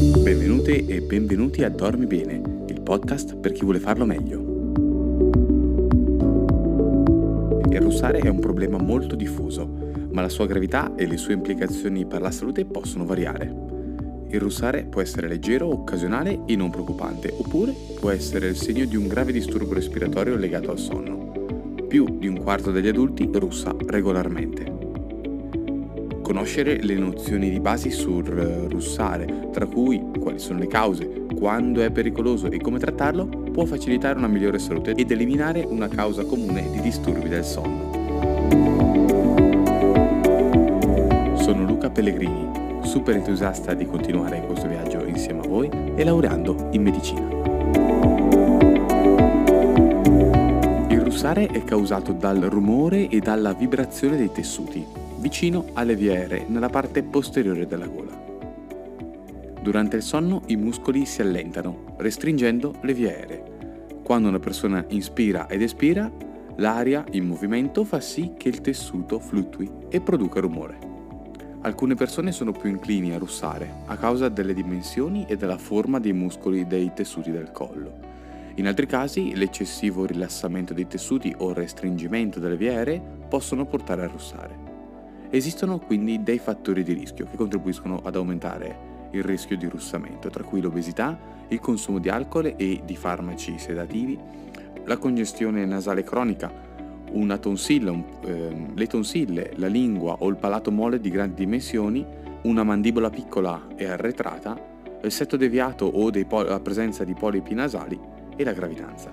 Benvenute e benvenuti a Dormi Bene, il podcast per chi vuole farlo meglio. Il russare è un problema molto diffuso, ma la sua gravità e le sue implicazioni per la salute possono variare. Il russare può essere leggero, occasionale e non preoccupante, oppure può essere il segno di un grave disturbo respiratorio legato al sonno. Più di un quarto degli adulti russa regolarmente. Conoscere le nozioni di base sul russare, tra cui quali sono le cause, quando è pericoloso e come trattarlo, può facilitare una migliore salute ed eliminare una causa comune di disturbi del sonno. Sono Luca Pellegrini, super entusiasta di continuare questo viaggio insieme a voi e laureando in medicina. Il russare è causato dal rumore e dalla vibrazione dei tessuti, vicino alle vie aeree nella parte posteriore della gola. Durante il sonno i muscoli si allentano, restringendo le vie aeree. Quando una persona inspira ed espira, l'aria in movimento fa sì che il tessuto fluttui e produca rumore. Alcune persone sono più inclini a russare a causa delle dimensioni e della forma dei muscoli dei tessuti del collo. In altri casi l'eccessivo rilassamento dei tessuti o restringimento delle vie aeree possono portare a russare. Esistono quindi dei fattori di rischio che contribuiscono ad aumentare il rischio di russamento, tra cui l'obesità, il consumo di alcol e di farmaci sedativi, la congestione nasale cronica, una tonsilla, un, eh, le tonsille, la lingua o il palato mole di grandi dimensioni, una mandibola piccola e arretrata, il setto deviato o pol- la presenza di polipi nasali e la gravidanza.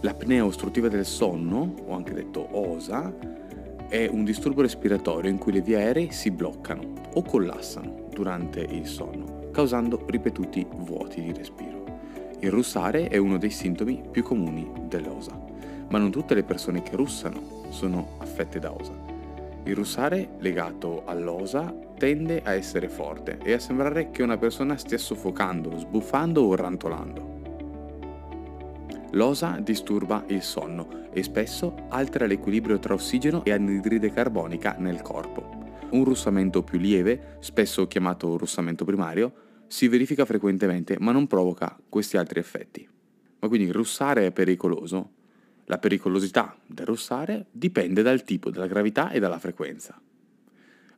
L'apnea ostruttiva del sonno, o anche detto OSA, è un disturbo respiratorio in cui le vie aeree si bloccano o collassano durante il sonno, causando ripetuti vuoti di respiro. Il russare è uno dei sintomi più comuni dell'osa, ma non tutte le persone che russano sono affette da osa. Il russare legato all'osa tende a essere forte e a sembrare che una persona stia soffocando, sbuffando o rantolando. L'osa disturba il sonno e spesso altera l'equilibrio tra ossigeno e anidride carbonica nel corpo. Un russamento più lieve, spesso chiamato russamento primario, si verifica frequentemente ma non provoca questi altri effetti. Ma quindi russare è pericoloso? La pericolosità del russare dipende dal tipo, dalla gravità e dalla frequenza.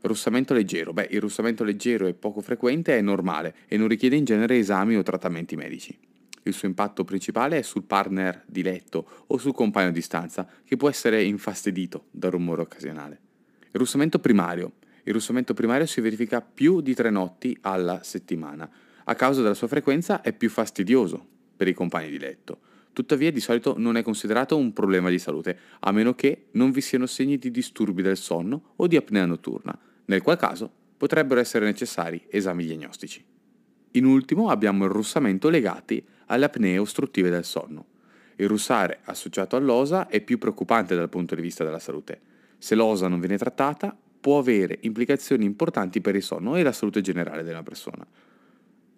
Russamento leggero. Beh, il russamento leggero e poco frequente è normale e non richiede in genere esami o trattamenti medici. Il suo impatto principale è sul partner di letto o sul compagno di stanza, che può essere infastidito dal rumore occasionale. Il russamento primario. Il russamento primario si verifica più di tre notti alla settimana. A causa della sua frequenza è più fastidioso per i compagni di letto. Tuttavia di solito non è considerato un problema di salute, a meno che non vi siano segni di disturbi del sonno o di apnea notturna, nel qual caso potrebbero essere necessari esami diagnostici. In ultimo abbiamo il russamento legati alle apnee ostruttive del sonno. Il russare associato all'osa è più preoccupante dal punto di vista della salute. Se l'osa non viene trattata, può avere implicazioni importanti per il sonno e la salute generale della persona.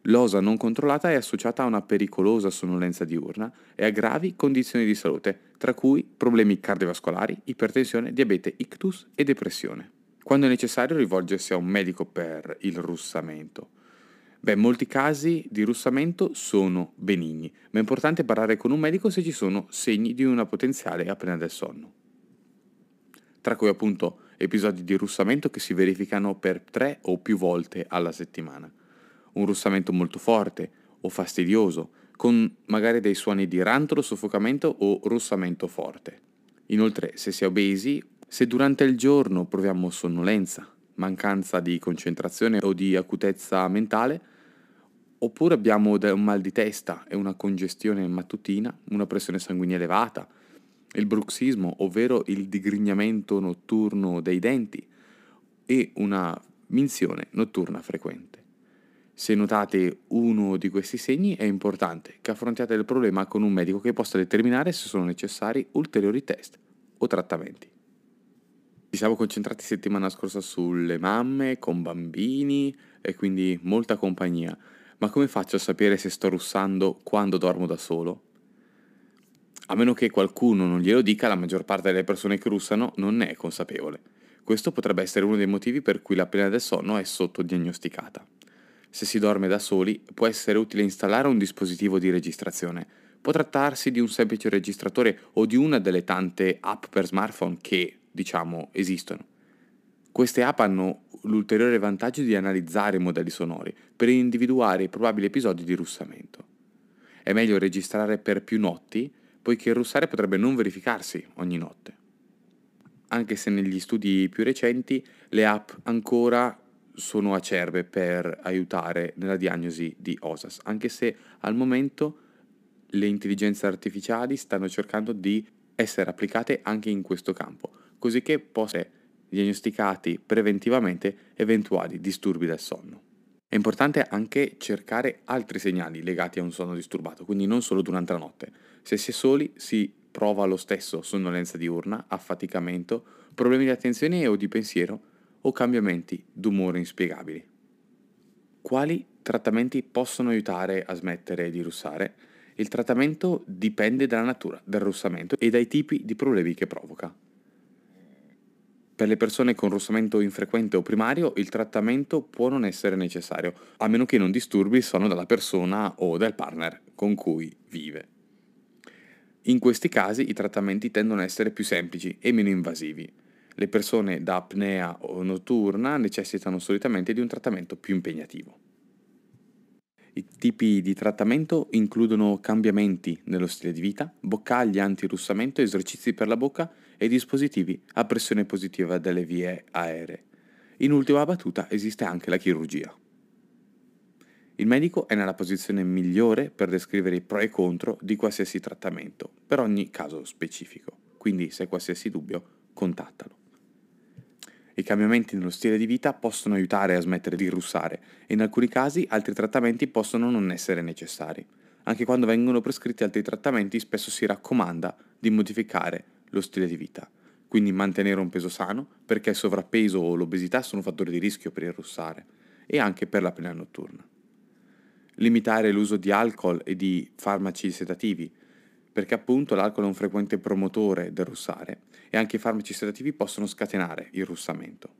L'osa non controllata è associata a una pericolosa sonnolenza diurna e a gravi condizioni di salute, tra cui problemi cardiovascolari, ipertensione, diabete ictus e depressione. Quando è necessario rivolgersi a un medico per il russamento. Beh, molti casi di russamento sono benigni, ma è importante parlare con un medico se ci sono segni di una potenziale apnea del sonno. Tra cui appunto episodi di russamento che si verificano per tre o più volte alla settimana. Un russamento molto forte o fastidioso, con magari dei suoni di rantolo, soffocamento o russamento forte. Inoltre, se si è obesi, se durante il giorno proviamo sonnolenza, mancanza di concentrazione o di acutezza mentale, oppure abbiamo un mal di testa e una congestione mattutina, una pressione sanguigna elevata, il bruxismo, ovvero il digrignamento notturno dei denti, e una minzione notturna frequente. Se notate uno di questi segni è importante che affrontiate il problema con un medico che possa determinare se sono necessari ulteriori test o trattamenti. Ci siamo concentrati settimana scorsa sulle mamme con bambini e quindi molta compagnia. Ma come faccio a sapere se sto russando quando dormo da solo? A meno che qualcuno non glielo dica, la maggior parte delle persone che russano non ne è consapevole. Questo potrebbe essere uno dei motivi per cui l'apnea del sonno è sottodiagnosticata. Se si dorme da soli, può essere utile installare un dispositivo di registrazione. Può trattarsi di un semplice registratore o di una delle tante app per smartphone che, diciamo, esistono. Queste app hanno l'ulteriore vantaggio di analizzare modelli sonori per individuare i probabili episodi di russamento. È meglio registrare per più notti, poiché il russare potrebbe non verificarsi ogni notte. Anche se negli studi più recenti le app ancora sono acerbe per aiutare nella diagnosi di OSAS, anche se al momento le intelligenze artificiali stanno cercando di essere applicate anche in questo campo, così che essere diagnosticati preventivamente eventuali disturbi del sonno. È importante anche cercare altri segnali legati a un sonno disturbato, quindi non solo durante la notte. Se si è soli si prova lo stesso sonnolenza diurna, affaticamento, problemi di attenzione o di pensiero o cambiamenti d'umore inspiegabili. Quali trattamenti possono aiutare a smettere di russare? Il trattamento dipende dalla natura del russamento e dai tipi di problemi che provoca. Per le persone con russamento infrequente o primario il trattamento può non essere necessario, a meno che non disturbi il sonno della persona o del partner con cui vive. In questi casi i trattamenti tendono a essere più semplici e meno invasivi. Le persone da apnea o notturna necessitano solitamente di un trattamento più impegnativo. I tipi di trattamento includono cambiamenti nello stile di vita, boccagli antirussamento, esercizi per la bocca e dispositivi a pressione positiva delle vie aeree. In ultima battuta esiste anche la chirurgia. Il medico è nella posizione migliore per descrivere i pro e i contro di qualsiasi trattamento, per ogni caso specifico. Quindi se hai qualsiasi dubbio, contattalo. I cambiamenti nello stile di vita possono aiutare a smettere di russare e in alcuni casi altri trattamenti possono non essere necessari. Anche quando vengono prescritti altri trattamenti spesso si raccomanda di modificare lo stile di vita. Quindi mantenere un peso sano perché il sovrappeso o l'obesità sono fattori di rischio per il russare e anche per l'apnea notturna. Limitare l'uso di alcol e di farmaci sedativi perché appunto l'alcol è un frequente promotore del russare e anche i farmaci sedativi possono scatenare il russamento.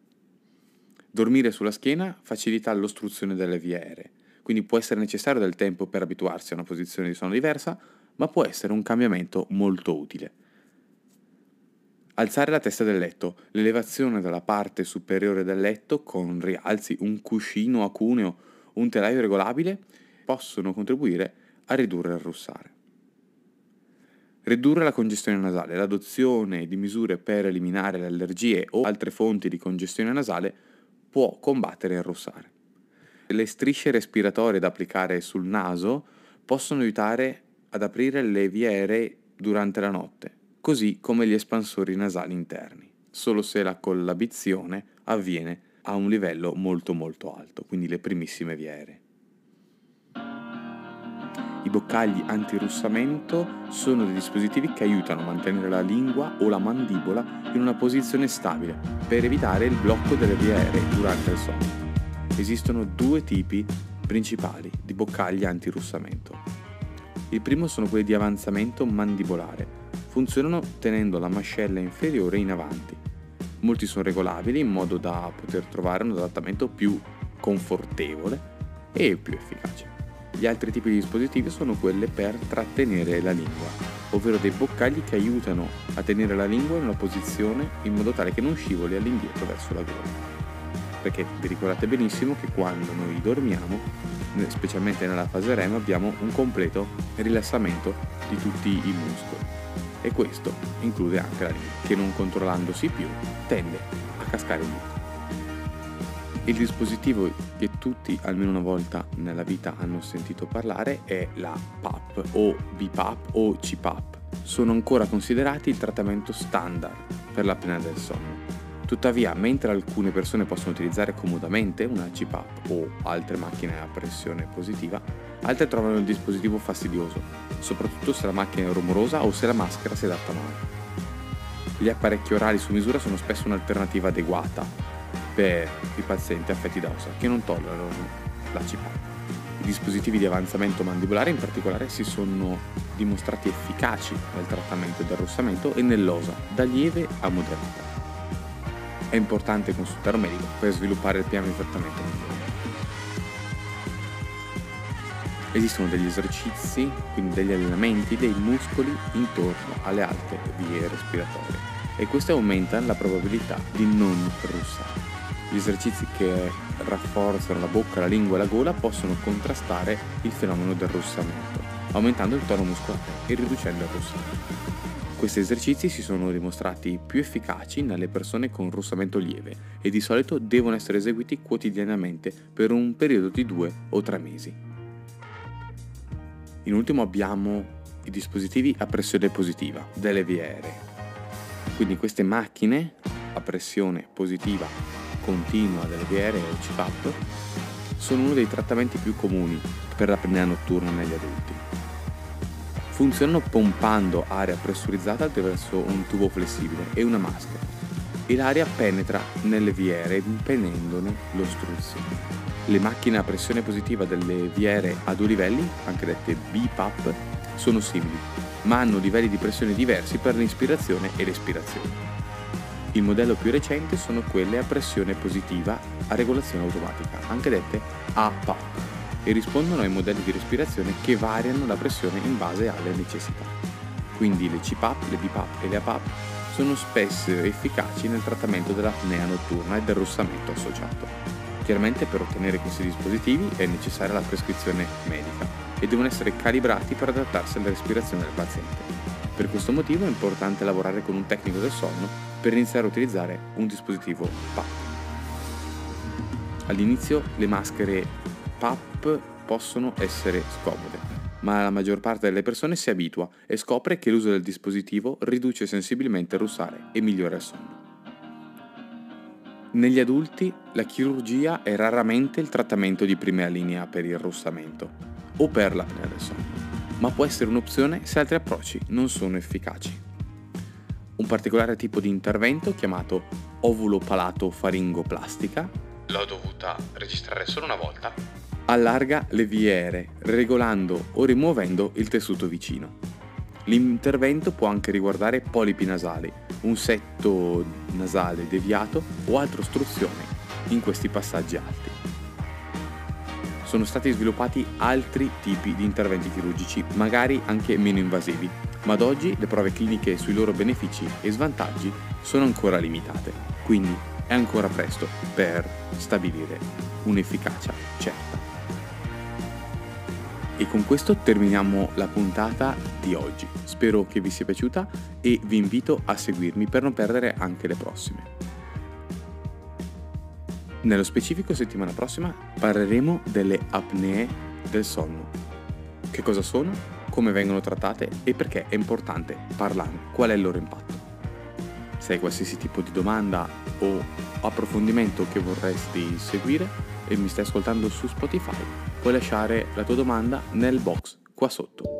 Dormire sulla schiena facilita l'ostruzione delle vie aeree, quindi può essere necessario del tempo per abituarsi a una posizione di sonno diversa, ma può essere un cambiamento molto utile. Alzare la testa del letto, l'elevazione della parte superiore del letto con rialzi, un cuscino acuneo, un telaio regolabile possono contribuire a ridurre il russare. Ridurre la congestione nasale. L'adozione di misure per eliminare le allergie o altre fonti di congestione nasale può combattere il rossare. Le strisce respiratorie da applicare sul naso possono aiutare ad aprire le vie aeree durante la notte, così come gli espansori nasali interni, solo se la collabizione avviene a un livello molto molto alto, quindi le primissime vie aeree. I boccagli antirussamento sono dei dispositivi che aiutano a mantenere la lingua o la mandibola in una posizione stabile per evitare il blocco delle vie aeree durante il sonno. Esistono due tipi principali di boccagli antirussamento. Il primo sono quelli di avanzamento mandibolare. Funzionano tenendo la mascella inferiore in avanti. Molti sono regolabili in modo da poter trovare un adattamento più confortevole e più efficace. Gli altri tipi di dispositivi sono quelli per trattenere la lingua, ovvero dei boccagli che aiutano a tenere la lingua in una posizione in modo tale che non scivoli all'indietro verso la gola. Perché vi ricordate benissimo che quando noi dormiamo, specialmente nella fase REM, abbiamo un completo rilassamento di tutti i muscoli. E questo include anche la lingua, che non controllandosi più tende a cascare giù. Il dispositivo che tutti almeno una volta nella vita hanno sentito parlare è la PAP o BPAP o CPAP. Sono ancora considerati il trattamento standard per l'apnea del sonno. Tuttavia, mentre alcune persone possono utilizzare comodamente una CPAP o altre macchine a pressione positiva, altre trovano il dispositivo fastidioso, soprattutto se la macchina è rumorosa o se la maschera si adatta male. Gli apparecchi orali su misura sono spesso un'alternativa adeguata, per i pazienti affetti da ossa che non tollerano la CPAP. I dispositivi di avanzamento mandibolare in particolare si sono dimostrati efficaci nel trattamento del russamento e nell'osa, da lieve a moderata. È importante consultare un medico per sviluppare il piano di trattamento migliore. Esistono degli esercizi, quindi degli allenamenti dei muscoli intorno alle alte vie respiratorie e queste aumentano la probabilità di non russare. Gli esercizi che rafforzano la bocca, la lingua e la gola possono contrastare il fenomeno del russamento, aumentando il tono muscolare e riducendo il russamento. Questi esercizi si sono dimostrati più efficaci nelle persone con russamento lieve e di solito devono essere eseguiti quotidianamente per un periodo di due o tre mesi. In ultimo abbiamo i dispositivi a pressione positiva delle vie aeree. Quindi queste macchine a pressione positiva continua delle vie aeree o CPAP sono uno dei trattamenti più comuni per l'apnea notturna negli adulti. Funzionano pompando aria pressurizzata attraverso un tubo flessibile e una maschera e l'aria penetra nelle vie aeree impedendone l'ostruzione. Le macchine a pressione positiva delle viere a due livelli, anche dette BPAP, sono simili, ma hanno livelli di pressione diversi per l'inspirazione e l'espirazione. Il modello più recente sono quelle a pressione positiva a regolazione automatica, anche dette APAP, e rispondono ai modelli di respirazione che variano la pressione in base alle necessità. Quindi le CPAP, le BPAP e le APAP sono spesso efficaci nel trattamento dell'apnea notturna e del russamento associato. Chiaramente per ottenere questi dispositivi è necessaria la prescrizione medica e devono essere calibrati per adattarsi alla respirazione del paziente. Per questo motivo è importante lavorare con un tecnico del sonno per iniziare a utilizzare un dispositivo PAP. All'inizio le maschere PAP possono essere scomode, ma la maggior parte delle persone si abitua e scopre che l'uso del dispositivo riduce sensibilmente il russare e migliora il sonno. Negli adulti la chirurgia è raramente il trattamento di prima linea per il russamento o per l'apnea del sonno, ma può essere un'opzione se altri approcci non sono efficaci. Un particolare tipo di intervento chiamato ovulopalato faringoplastica, l'ho dovuta registrare solo una volta, allarga le viere regolando o rimuovendo il tessuto vicino. L'intervento può anche riguardare polipi nasali, un setto nasale deviato o altre ostruzioni in questi passaggi alti. Sono stati sviluppati altri tipi di interventi chirurgici, magari anche meno invasivi, ma ad oggi le prove cliniche sui loro benefici e svantaggi sono ancora limitate, quindi è ancora presto per stabilire un'efficacia certa. E con questo terminiamo la puntata di oggi. Spero che vi sia piaciuta e vi invito a seguirmi per non perdere anche le prossime. Nello specifico settimana prossima parleremo delle apnee del sonno. Che cosa sono, come vengono trattate e perché è importante parlarne, qual è il loro impatto. Se hai qualsiasi tipo di domanda o approfondimento che vorresti seguire e mi stai ascoltando su Spotify, puoi lasciare la tua domanda nel box qua sotto.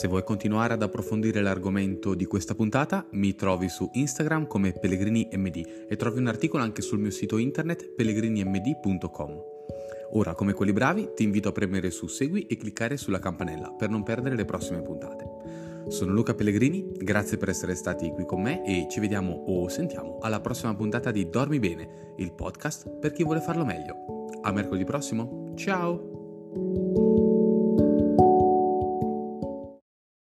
Se vuoi continuare ad approfondire l'argomento di questa puntata, mi trovi su Instagram come PellegriniMD e trovi un articolo anche sul mio sito internet pellegrinimd.com. Ora, come quelli bravi, ti invito a premere su Segui e cliccare sulla campanella per non perdere le prossime puntate. Sono Luca Pellegrini, grazie per essere stati qui con me e ci vediamo o sentiamo alla prossima puntata di Dormi Bene, il podcast per chi vuole farlo meglio. A mercoledì prossimo, ciao!